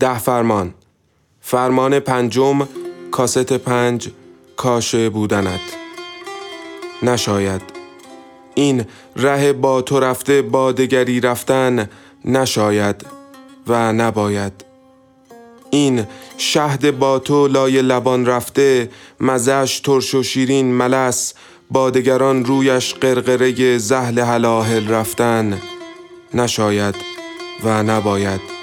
ده فرمان. فرمان پنجم کاست پنج کاشه بودنت. نشاید. این ره با تو رفته با دگری رفتن نشاید و نباید. این شهد با تو لای لبان رفته مزش ترش و شیرین ملس با دگران رویش قرقره زهل حلاهل رفتن. نشاید و نباید.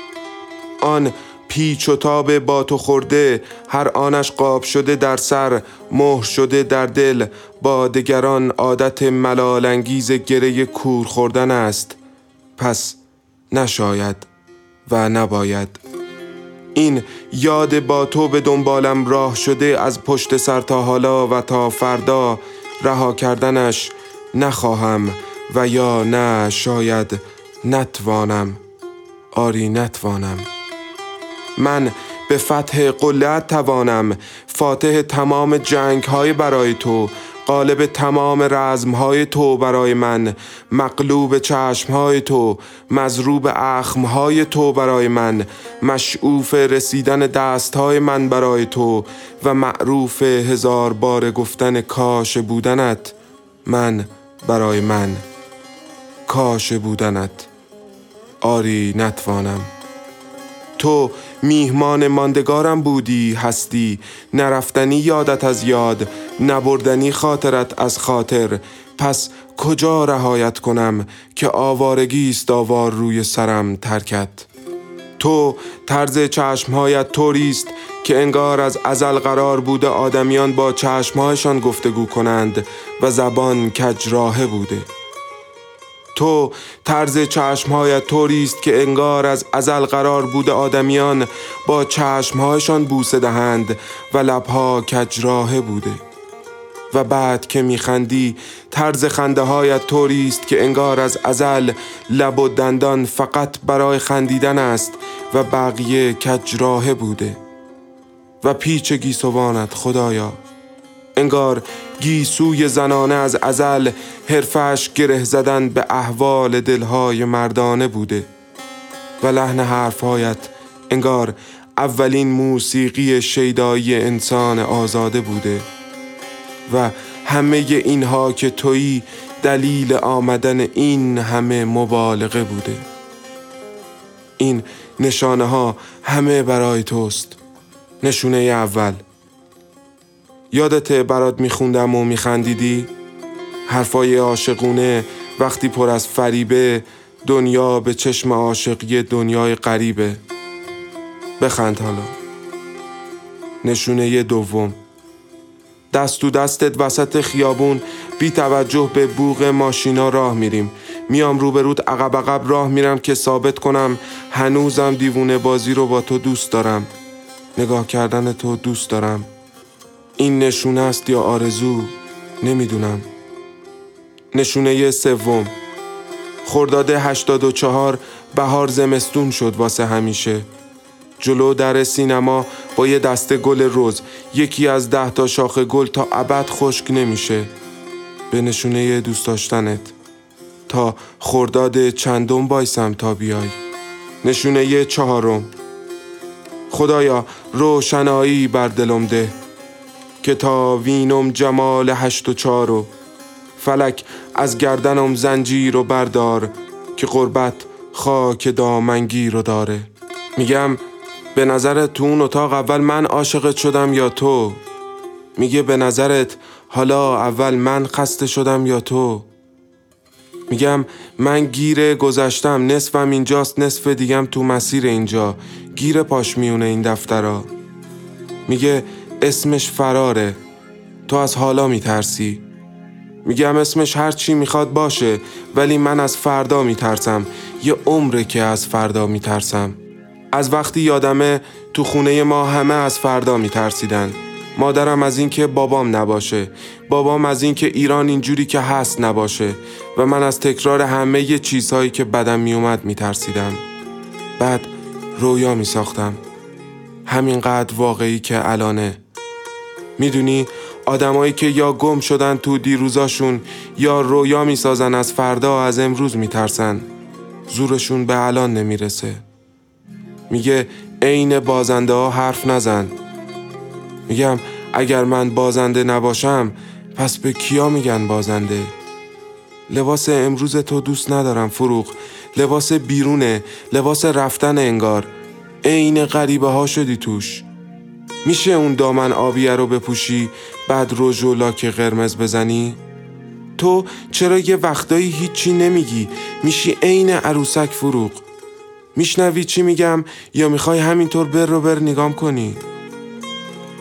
آن پیچ و تاب با تو خورده هر آنش قاب شده در سر مهر شده در دل. با دگران عادت ملالانگیز گره کور خوردن است. پس نشاید و نباید. این یاد با تو به دنبالم راه شده از پشت سر تا حالا و تا فردا رها کردنش نخواهم و یا نه شاید نتوانم آری نتوانم. من به فتح قلت توانم. فاتح تمام جنگ های برای تو قالب تمام رزم های تو برای من. مقلوب چشم های تو مزروب اخم های تو برای من. مشعوف رسیدن دست های من برای تو و معروف هزار بار گفتن کاش بودنت من برای من. کاش بودنت. آری نتوانم. تو میهمان ماندگارم بودی هستی. نرفتنی یادت از یاد نبردنی خاطرت از خاطر. پس کجا رهایت کنم که آوارگی است آوار روی سرم ترکت؟ تو طرز چشمهایت طوریست که انگار از ازل قرار بوده آدمیان با چشمهایشان گفتگو کنند و زبان کجراهه بوده. تو طرز چشمهایت طوری است که انگار از ازل قرار بوده آدمیان با چشمهایشان بوسه دهند و لبها کجراهه بوده. و بعد که میخندی طرز خنده هایت طوری که انگار از ازل لب و دندان فقط برای خندیدن است و بقیه کجراهه بوده. و پیچ گیسوانت خدایا انگار گیسوی زنانه از ازل حرفش گره زدن به احوال دلهای مردانه بوده. و لحن حرفهایت انگار اولین موسیقی شیدایی انسان آزاده بوده. و همه اینها که تویی دلیل آمدن این همه مبالغه بوده. این نشانه ها همه برای توست. نشونه اول. یادت برات میخوندم و میخندیدی؟ حرفای عاشقونه وقتی پر از فریبه دنیا به چشم عاشقی دنیای غریبه. بخند حالا. نشونه دوم. دست تو دستت وسط خیابون بی توجه به بوغ ماشینا راه میریم. میام روبرود عقب عقب راه میرم که ثابت کنم هنوزم دیوونه بازی رو با تو دوست دارم. نگاه کردن تو دوست دارم. این نشونه است یا آرزو؟ نمی‌دونم. نشونه سوم. خرداد 84 بهار زمستون شد واسه همیشه. جلو در سینما با یه دسته گل روز یکی از ده تا شاخ گل تا ابد خشک نمیشه. به نشونه دوست داشتنت. تا خرداد چندم بایسم تا بیای. نشونه چهارم. خدایا روشنایی بر دلم ده. که تا وینم جمال هشت و چارو فلک از گردنم زنجیر رو بردار که قربت خاک دامنگی رو داره. میگم به نظرت تو اون اتاق اول من عاشقت شدم یا تو؟ میگه به نظرت حالا اول من خسته شدم یا تو؟ میگم من گیر گذشتم نصفم اینجاست نصف دیگم تو مسیر اینجا. گیر پاش میونه این دفترا. میگه اسمش فراره. تو از حالا میترسی. میگم اسمش هر چی می‌خواد باشه ولی من از فردا میترسم. یه عمره که از فردا میترسم. از وقتی یادمه تو خونه ما همه از فردا میترسیدن. مادرم از اینکه بابام نباشه. بابام از اینکه ایران اینجوری که هست نباشه. و من از تکرار همه چیزهایی که بدم میومد میترسیدم. بعد رویا میساختم. همینقدر واقعی که الانه. می‌دونی آدمایی که یا گم شدن تو دیروزاشون یا رویا می‌سازن از فردا از امروز میترسن. زورشون به الان نمی‌رسه. میگه عین بازنده ها حرف نزن. میگم اگر من بازنده نباشم پس به کیا میگن بازنده؟ لباس امروز تو دوست ندارم فروغ. لباس بیرونه لباس رفتن انگار. عین غریبه ها شدی توش. میشه اون دامن آبیه رو بپوشی بعد رژ و لاک قرمز بزنی؟ تو چرا یه وقتایی هیچی نمیگی میشی عین عروسک فروغ میشنوی چی میگم یا می‌خوای همینطور بر رو بر نگام کنی؟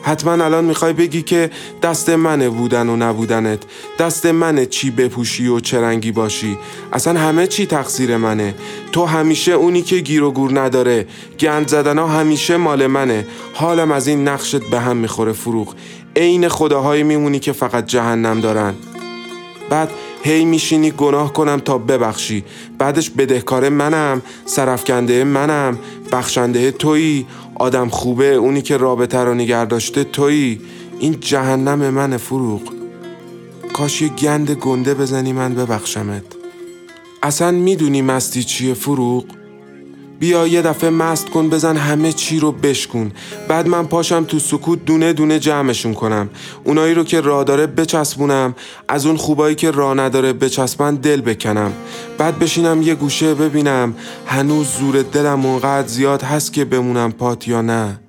حتما الان می‌خوای بگی که دست منه بودن و نبودنت دست منه چی بپوشی و چه رنگی باشی؟ اصلا همه چی تقصیر منه. تو همیشه اونی که گیر و گور نداره. گند زدن ها همیشه مال منه. حالم از این نقشت به هم می‌خوره فروغ. عین خداهایی میمونی که فقط جهنم دارن. بعد هی میشینی گناه کنم تا ببخشی. بعدش بدهکار منم سرفکنده منم بخشنده تویی. آدم خوبه اونی که رابطه رو نگه داشته تویی. این جهنم من فروغ. کاش یه گند گنده بزنی من ببخشمت. اصلا می‌دونی مستی چیه فروغ؟ بیا یه دفعه مست کن بزن همه چی رو بشکن بعد من پاشم تو سکوت دونه دونه جمعشون کنم. اونایی رو که راه داره بچسبونم. از اون خوبایی که راه نداره بچسبن دل بکنم. بعد بشینم یه گوشه ببینم. هنوز زور دلم اونقدر زیاد هست که بمونم پات یا نه.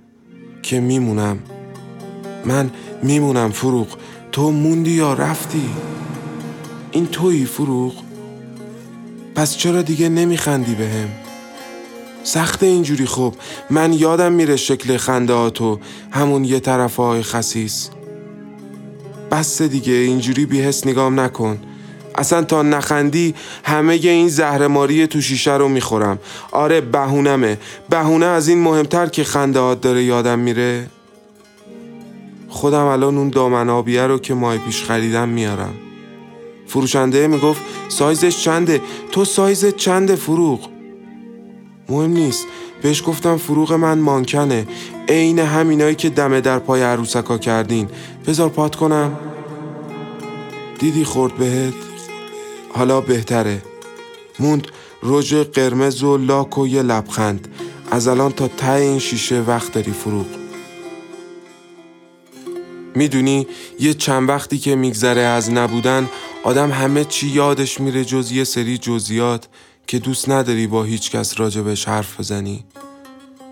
که میمونم. من میمونم فروغ. تو موندی یا رفتی؟ این تویی فروغ. پس چرا دیگه نمیخندی بهم؟ سخت اینجوری خوب. من یادم میره شکل خنده همون یه طرف های خسیس. بس دیگه اینجوری بیهست نگام نکن. اصلا تا نخندی همه این زهرماری تو شیشه رو می‌خورم. آره بهونمه. بهونه از این مهمتر که خنده داره یادم میره. خودم الان اون دامن آبیه رو که ماه پیش خریدم میارم. فروشنده می‌گفت سایزش چنده؟ تو سایزت چنده فروغ؟ مهم نیست. بهش گفتم فروغ من مانکنه. عین همینایی که دمه در پای عروسکا کردین. بذار پات کنم. دیدی خورد بهت؟ حالا بهتره. موند رژ قرمز و لاک و یه لبخند. از الان تا ته این شیشه وقت داری فروغ. می‌دونی یه چند وقتی که میگذره از نبودن آدم همه چی یادش میره جز یه سری جزیات که دوست نداری با هیچ کس راجبش حرف بزنی.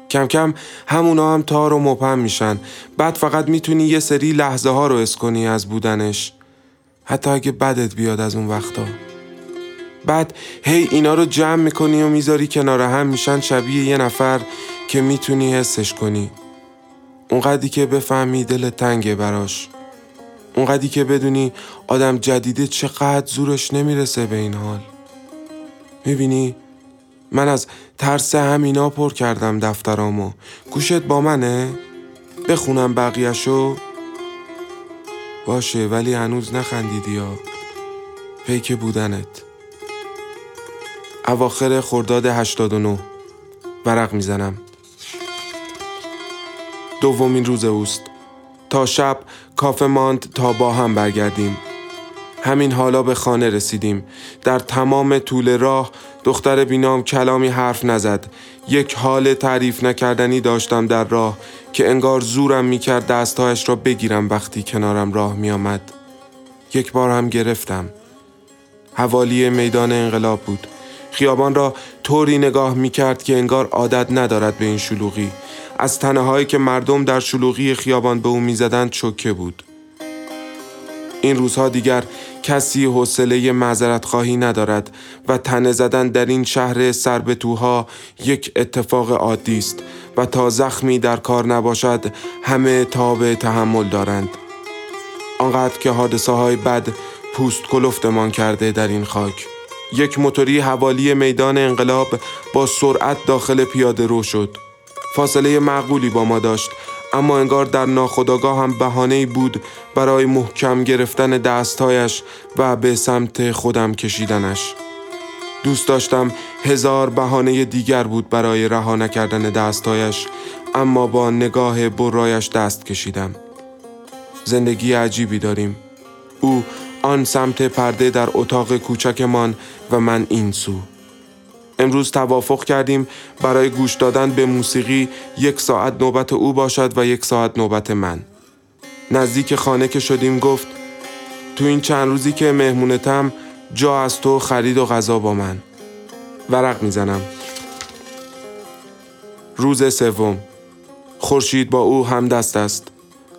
کم کم همونا هم تار و مپم میشن. بعد فقط می‌تونی یه سری لحظه ها رو اسکنی از بودنش. حتی اگه بدت بیاد از اون وقتا. بعد هی اینا رو جمع می‌کنی و می‌ذاری کنار هم میشن شبیه یه نفر که می‌تونی حسش کنی. اونقدی که بفهمی دل تنگه براش. اونقدی که بدونی آدم جدیده چقدر زورش نمی‌رسه به این حال. می‌بینی؟ من از ترس همینا پر کردم دفترامو. گوشت با منه؟ بخونم بقیهشو. باشه ولی هنوز نخندیدی یا. پیک بودنت. اواخر خرداد 89 ورق می‌زنم. دومین روز اوست. تا شب کافه ماند تا با هم برگردیم. همین حالا به خانه رسیدیم. در تمام طول راه دختر بینام کلامی حرف نزد. یک حال تعریف نکردنی داشتم در راه که انگار زورم می‌کرد دستهایش را بگیرم وقتی کنارم راه میآمد. یک بار هم گرفتم. حوالی میدان انقلاب بود. خیابان را طوری نگاه می‌کرد که انگار عادت ندارد به این شلوغی. از تنه هایی که مردم در شلوغی خیابان به او می‌زدند چکه بود. این روزها دیگر کسی حوصله معذرت خواهی ندارد و تنه زدن در این شهر سربتوها یک اتفاق عادی است و تا زخمی در کار نباشد همه تاب تحمل دارند. آنقدر که حادثه های بد پوست کلفتمان کرده در این خاک. یک موتوری حوالی میدان انقلاب با سرعت داخل پیاده رو شد. فاصله معقولی با ما داشت. اما انگار در ناخداگاه هم بهانه بود برای محکم گرفتن دستهایش و به سمت خودم کشیدنش. دوست داشتم هزار بهانه دیگر بود برای رها نکردن دستهایش اما با نگاه برایش دست کشیدم. زندگی عجیبی داریم. او آن سمت پرده در اتاق کوچکمان و من این سو. امروز توافق کردیم برای گوش دادن به موسیقی یک ساعت نوبت او باشد و یک ساعت نوبت من. نزدیک خانه که شدیم گفت تو این چند روزی که مهمونتم جا از تو خرید و غذا با من. ورق می‌زنم. روز سوم. خورشید با او هم دست است.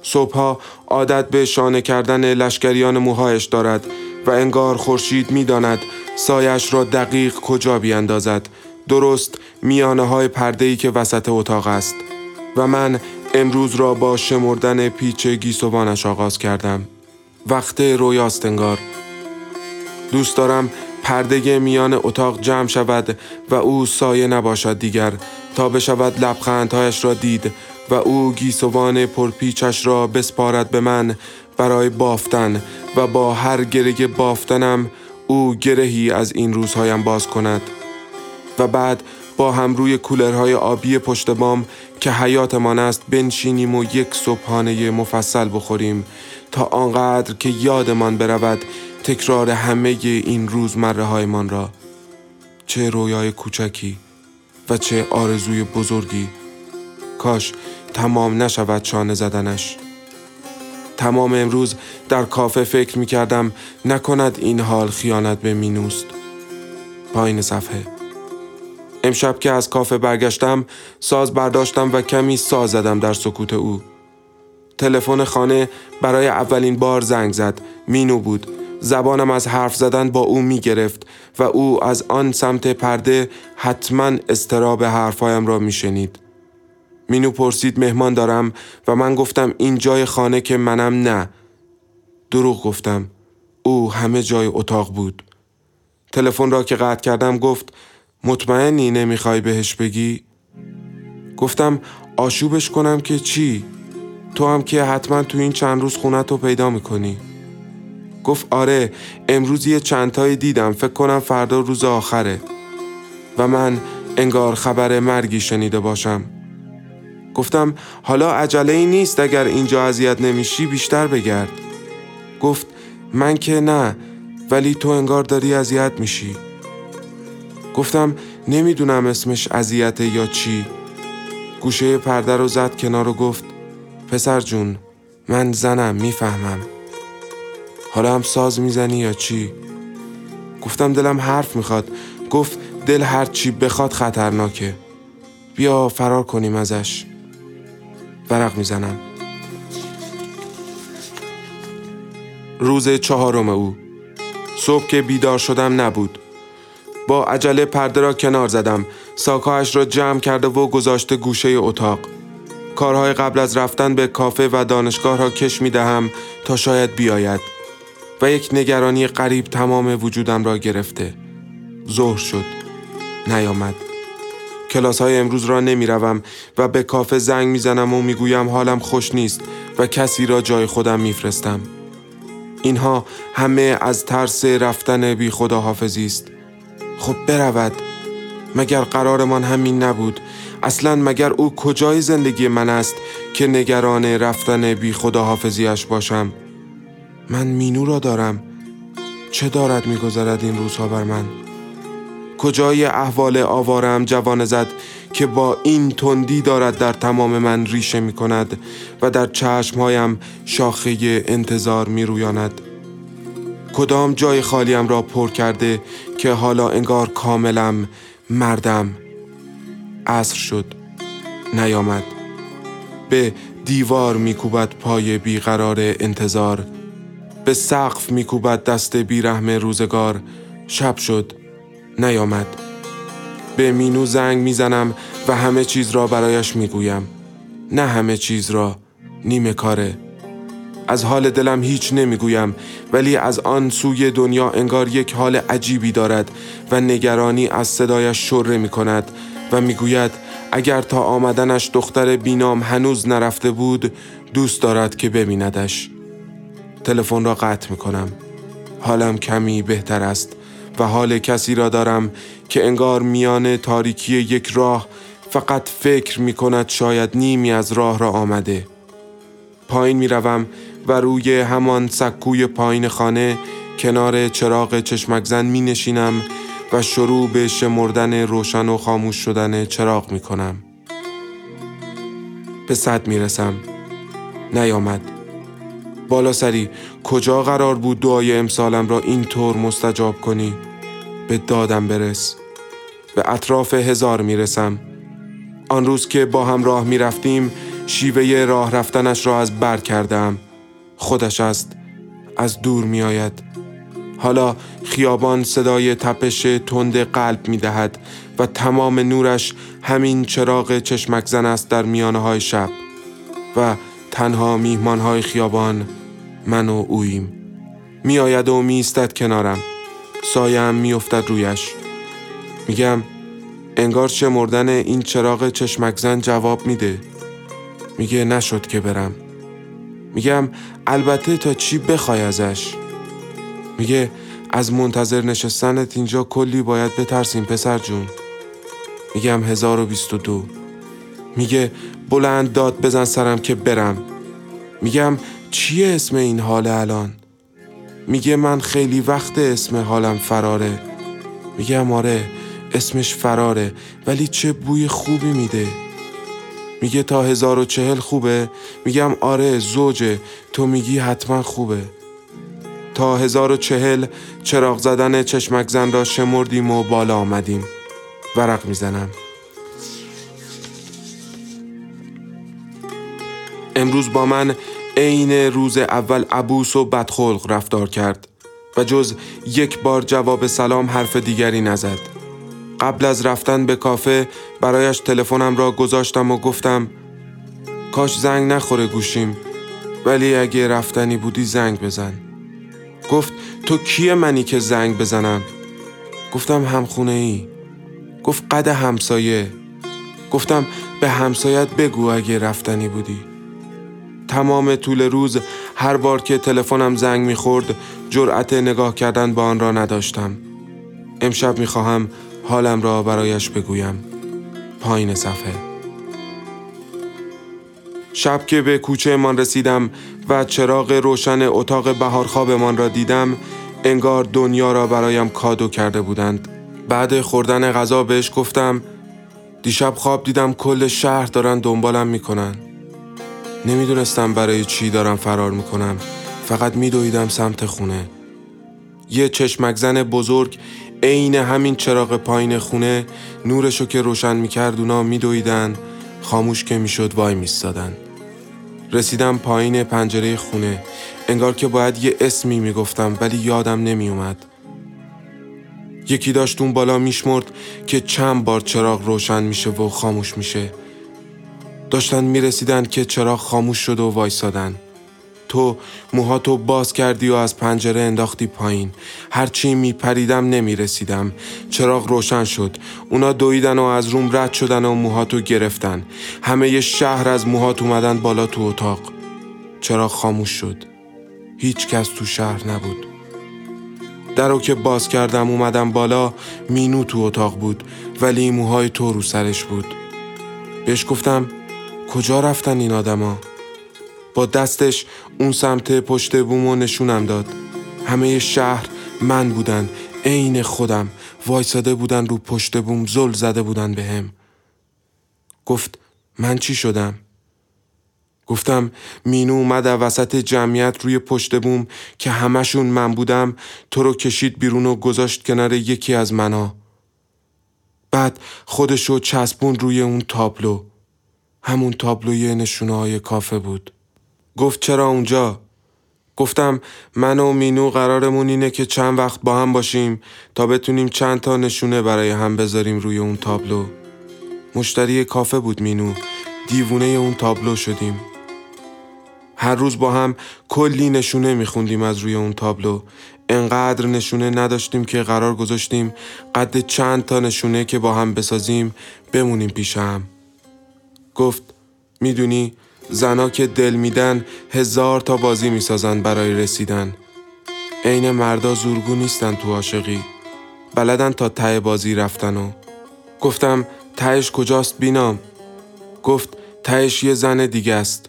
صبحها عادت به شانه کردن لشکریان موهایش دارد و انگار خورشید می‌داند سایش را دقیق کجا بیاندازد؟ درست میانه های پرده که وسط اتاق است. و من امروز را با شمردن پیچ گیسوانش آغاز کردم. وقت رویاست انگار. دوست دارم پرده میان اتاق جمع شود و او سایه نباشد دیگر. تا بشود لبخندهایش را دید و او گیسوان پرپیچش را بسپارد به من برای بافتن و با هر گره بافتنم او گرهی از این روزهایم باز کند و بعد با هم روی کولرهای آبی پشت بام که حیاتمان است بنشینیم و یک صبحانه مفصل بخوریم تا آنقدر که یادمان برود تکرار همه این روزمره هایمان را. چه رویای کوچکی و چه آرزوی بزرگی. کاش تمام نشود شانه زدنش. تمام امروز در کافه فکر می کردم نکند این حال خیانت به مینوست. پایین صفحه. امشب که از کافه برگشتم ساز برداشتم و کمی ساز زدم در سکوت او. تلفن خانه برای اولین بار زنگ زد. مینو بود. زبانم از حرف زدن با او می گرفت و او از آن سمت پرده حتما استراب حرفایم را می شنید. مینو پرسید مهمان دارم و من گفتم این جای خانه که منم نه. دروغ گفتم. او همه جای اتاق بود. تلفن را که قطع کردم گفت مطمئنی نمی‌خوای بهش بگی؟ گفتم آشوبش کنم که چی؟ تو هم که حتما تو این چند روز خونت رو پیدا می‌کنی. گفت آره امروز یه چندتایی دیدم فکر کنم فردا روز آخره و من انگار خبر مرگی شنیده باشم گفتم حالا عجله ای نیست اگر اینجا اذیت نمیشی بیشتر بگرد. گفت من که نه ولی تو انگار داری اذیت میشی. گفتم نمی‌دونم اسمش اذیته یا چی. گوشه پرده رو زد کنار و گفت پسر جون من زنم می‌فهمم. حالا هم ساز می‌زنی یا چی؟ گفتم دلم حرف می‌خواد. گفت دل هر چی بخواد خطرناکه. بیا فرار کنیم ازش. ورق می‌زنم. روز چهارم او. صبح که بیدار شدم نبود. با عجله پرده را کنار زدم. ساکهایش را جمع کرده و گذاشته گوشه اتاق. کارهای قبل از رفتن به کافه و دانشگاه را کش می دهم تا شاید بیاید. و یک نگرانی قریب تمام وجودم را گرفته. ظهر شد. نیامد. کلاس های امروز را نمی روم و به کافه زنگ می زنم و می گویم حالم خوش نیست و کسی را جای خودم می فرستم. اینها همه از ترس رفتن بی خدا حافظی است. خب برود. مگر قرارمان همین نبود؟ اصلا مگر او کجای زندگی من است که نگران رفتن بی خدا حافظیش باشم؟ من مینو را دارم چه دارد میگذرد این روزها بر من کجای احوال آوارم جوان زد که با این تندی دارد در تمام من ریشه می کند و در چشمهایم شاخه انتظار می رویاند. کدام جای خالیم را پر کرده که حالا انگار کاملم مردم عصر شد نیامد. به دیوار میکوبد پای بیقرار انتظار. به سقف میکوبد دست بیرحم روزگار. شب شد. نیامد. به مینو زنگ می‌زنم و همه چیز را برایش می‌گویم. نه همه چیز را نیمه کاره. از حال دلم هیچ نمی‌گویم ولی از آن سوی دنیا انگار یک حال عجیبی دارد و نگرانی از صدایش شره می کند و می‌گوید اگر تا آمدنش دختر بینام هنوز نرفته بود دوست دارد که ببیندش. تلفن را قطع می کنم حالم کمی بهتر است. و حال کسی را دارم که انگار میان تاریکی یک راه فقط فکر می کند شاید نیمی از راه را آمده پایین می روم و روی همان سکوی پایین خانه کنار چراغ چشمک زن می نشینم و شروع به شمردن روشن و خاموش شدن چراغ می کنم. به صد می رسم. نیامد. بالا سری کجا قرار بود دعای امسالم را اینطور مستجاب کنی؟ به دادم برس. به اطراف هزار می رسم. آن روز که با هم راه می رفتیم شیوه راه رفتنش را از بر کردم. خودش است. از دور می آید. حالا خیابان صدای تپش تند قلب می دهد و تمام نورش همین چراغ چشمک زن است در میانه های شب و تنها میهمان های خیابان من و اویم. می آید و می استد کنارم. سایم می افتد رویش. میگم انگار چه مردن این چراغ چشمک زن جواب میده. میگه نشد که برم. میگم البته تا چی بخوای ازش؟ میگه از منتظر نشستنت اینجا کلی باید بترسیم پسر جون. میگم 1022 میگه بلند داد بزن سرم که برم. میگم چیه اسم این حال الان؟ میگه من خیلی وقت اسم حالم فراره. میگم آره اسمش فراره ولی چه بوی خوبی میده. میگه تا هزار و چهل خوبه. میگم آره زوجه. تو میگی حتما خوبه. تا هزار و چهل چراغ زدن چشمک زن را شمردیم و بالا آمدیم. ورق می‌زنم. امروز با من عین روز اول عبوس و بدخلق رفتار کرد و جز یک بار جواب سلام حرف دیگری نزد. قبل از رفتن به کافه برایش تلفنم را گذاشتم و گفتم کاش زنگ نخوره گوشیم ولی اگه رفتنی بودی زنگ بزن. گفت تو کیه منی که زنگ بزنم؟ گفتم همخونه ای گفت قد همسایه. گفتم به همسایت بگو اگه رفتنی بودی. تمام طول روز هر بار که تلفنم زنگ می‌خورد جرأت نگاه کردن با آن را نداشتم. امشب می‌خواهم حالم را برایش بگویم. پایین صفحه. شب که به کوچه من رسیدم و چراغ روشن اتاق بهارخوابمان را دیدم انگار دنیا را برایم کادو کرده بودند. بعد خوردن غذا بهش گفتم دیشب خواب دیدم کل شهر دارن دنبالم می‌کنن. نمی‌دونستم برای چی دارم فرار می‌کنم. فقط میدویدم سمت خونه. یه چشمک زن بزرگ عین همین چراغ پایین خونه نورشو که روشن می‌کرد اونا میدویدن. خاموش که می‌شد وای میستادن. رسیدم پایین پنجره خونه. انگار که باید یه اسمی می‌گفتم ولی یادم نمیومد یکی داشت اون بالا میشمرد که چند بار چراغ روشن میشه و خاموش میشه. داشتن می‌رسیدن که چراغ خاموش شد و وایسادن. تو موهاتو باز کردی و از پنجره انداختی پایین. هرچی میپریدم نمی‌رسیدم. چراغ روشن شد. اونا دویدن و از روم رد شدن و موهاتو گرفتن. همه شهر از موهات اومدن بالا تو اتاق. چراغ خاموش شد؟ هیچ کس تو شهر نبود. درو که باز کردم اومدم بالا مینو تو اتاق بود ولی موهای تو رو سرش بود. بهش گفتم کجا رفتن این آدما؟ با دستش اون سمت پشت بومو نشونم داد همه شهر من بودن عین خودم وایساده بودن رو پشت بوم زل زده بودن به هم. گفت من چی شدم؟ گفتم مینو اومد وسط جمعیت روی پشت بوم که همشون من بودم تو رو کشید بیرون و گذاشت کنار یکی از منا بعد خودشو چسبون روی اون تابلو همون تابلوی نشونه های کافه بود. گفت چرا اونجا؟ گفتم من و مینو قرارمون اینه که چند وقت با هم باشیم تا بتونیم چند تا نشونه برای هم بذاریم روی اون تابلو. مشتری کافه بود مینو. دیوونه اون تابلو شدیم. هر روز با هم کلی نشونه میخوندیم از روی اون تابلو. انقدر نشونه نداشتیم که قرار گذاشتیم قد چند تا نشونه که با هم بسازیم بمونیم پیش هم. گفت می‌دونی زنا که دل میدن هزار تا بازی می‌سازن برای رسیدن. عین مردا زورگو نیستن تو عاشقی. بلدن تا ته بازی رفتن و. گفتم تهش کجاست بینام گفت تهش یه زن دیگه است.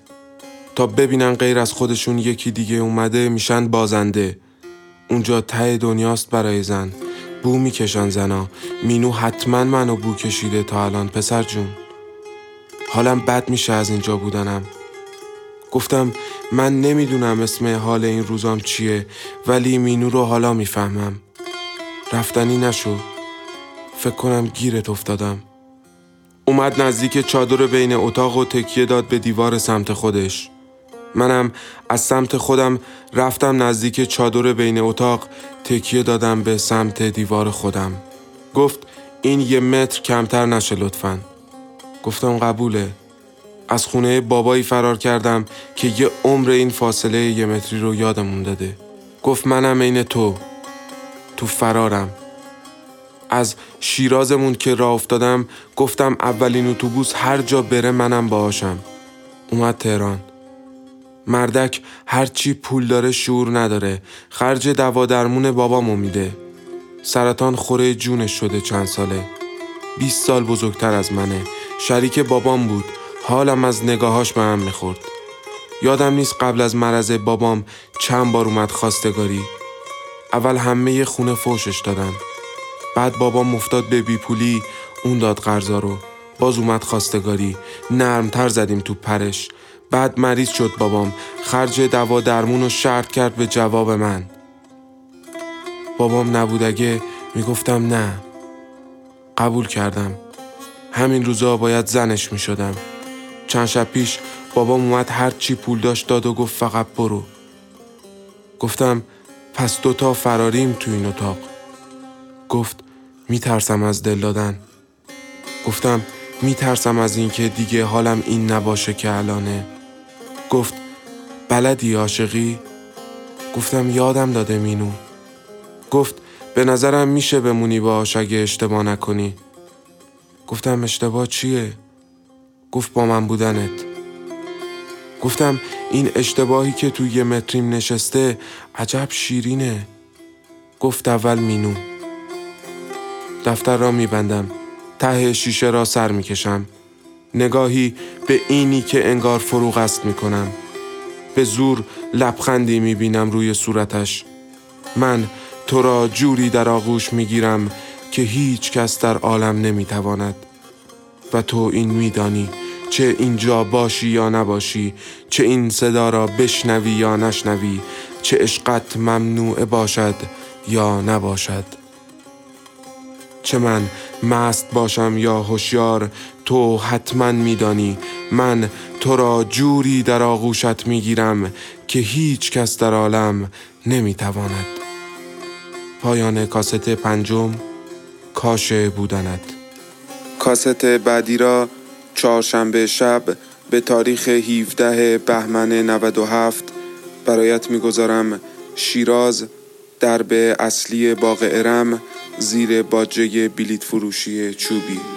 تا ببینن غیر از خودشون یکی دیگه اومده میشن بازنده. اونجا ته دنیاست برای زن. بو می‌کشن زنا. مینو حتما منو بو کشیده تا الان پسر جون. حالم بد میشه از اینجا بودنم. گفتم من نمی‌دونم اسم حال این روزام چیه ولی مینو رو حالا می‌فهمم. رفتنی نشو. فکر کنم گیرت افتادم. اومد نزدیک چادر بین اتاق و تکیه داد به دیوار سمت خودش. منم از سمت خودم رفتم نزدیک چادر بین اتاق تکیه دادم به سمت دیوار خودم. گفت این یه متر کمتر نشه لطفا. گفتم قبوله. از خونه بابایی فرار کردم که یه عمر این فاصله یه متری رو یادمون داده. گفت منم عین تو. تو فرارم. از شیرازمون که راه افتادم گفتم اولین اتوبوس هر جا بره منم باهاشم. اومد تهران. مردک هرچی پول داره شعور نداره. خرج دوا درمون بابامو میده. سرطان خوره جونش شده چند ساله. 20 سال بزرگتر از منه. شریک بابام بود. حالم از نگاهاش به هم می‌خورد. یادم نیست قبل از مرض بابام چند بار اومد خواستگاری. اول همه خونه فوشش دادن. بعد بابام افتاد به بیپولی اون داد قرضا رو. باز اومد خواستگاری. نرمتر زدیم تو پرش. بعد مریض شد بابام. خرج دوا درمون رو شرط کرد به جواب من. بابام نبودگه می‌گفتم نه. قبول کردم. همین روزا باید زنش می‌شدم. چند شب پیش بابام اومد هر چی پول داشت داد و گفت فقط برو. گفتم پس دوتا فراریم تو این اتاق. گفت میترسم از دل دادن. گفتم میترسم از اینکه دیگه حالم این نباشه که الانه. گفت بلدی عاشقی؟ گفتم یادم داده مینو. گفت به نظرم میشه بمونی باش اگه اشتباه نکنی. گفتم اشتباه چیه؟ گفت با من بودنت. گفتم این اشتباهی که تو یه متریم نشسته عجب شیرینه. گفت اول مینو. دفتر را میبندم. ته شیشه را سر می‌کشم. نگاهی به اینی که انگار فروغ است می‌کنم. به زور لبخندی می‌بینم روی صورتش. من تو را جوری در آغوش می‌گیرم که هیچ کس در عالم نمی‌تواند. و تو این میدانی چه اینجا باشی یا نباشی چه این صدا را بشنوی یا نشنوی چه عشقت ممنوع باشد یا نباشد. چه من مست باشم یا هوشیار تو حتما میدانی من تو را جوری در آغوشت می‌گیرم که هیچ کس در عالم نمی‌تواند. پایان کاست پنجم. کاش بودند کاست بعدی را چهارشنبه شب به تاریخ 17 بهمن 97 برایت می‌گذارم. شیراز درب اصلی باغ ارم زیر باجه بلیت فروشی چوبی.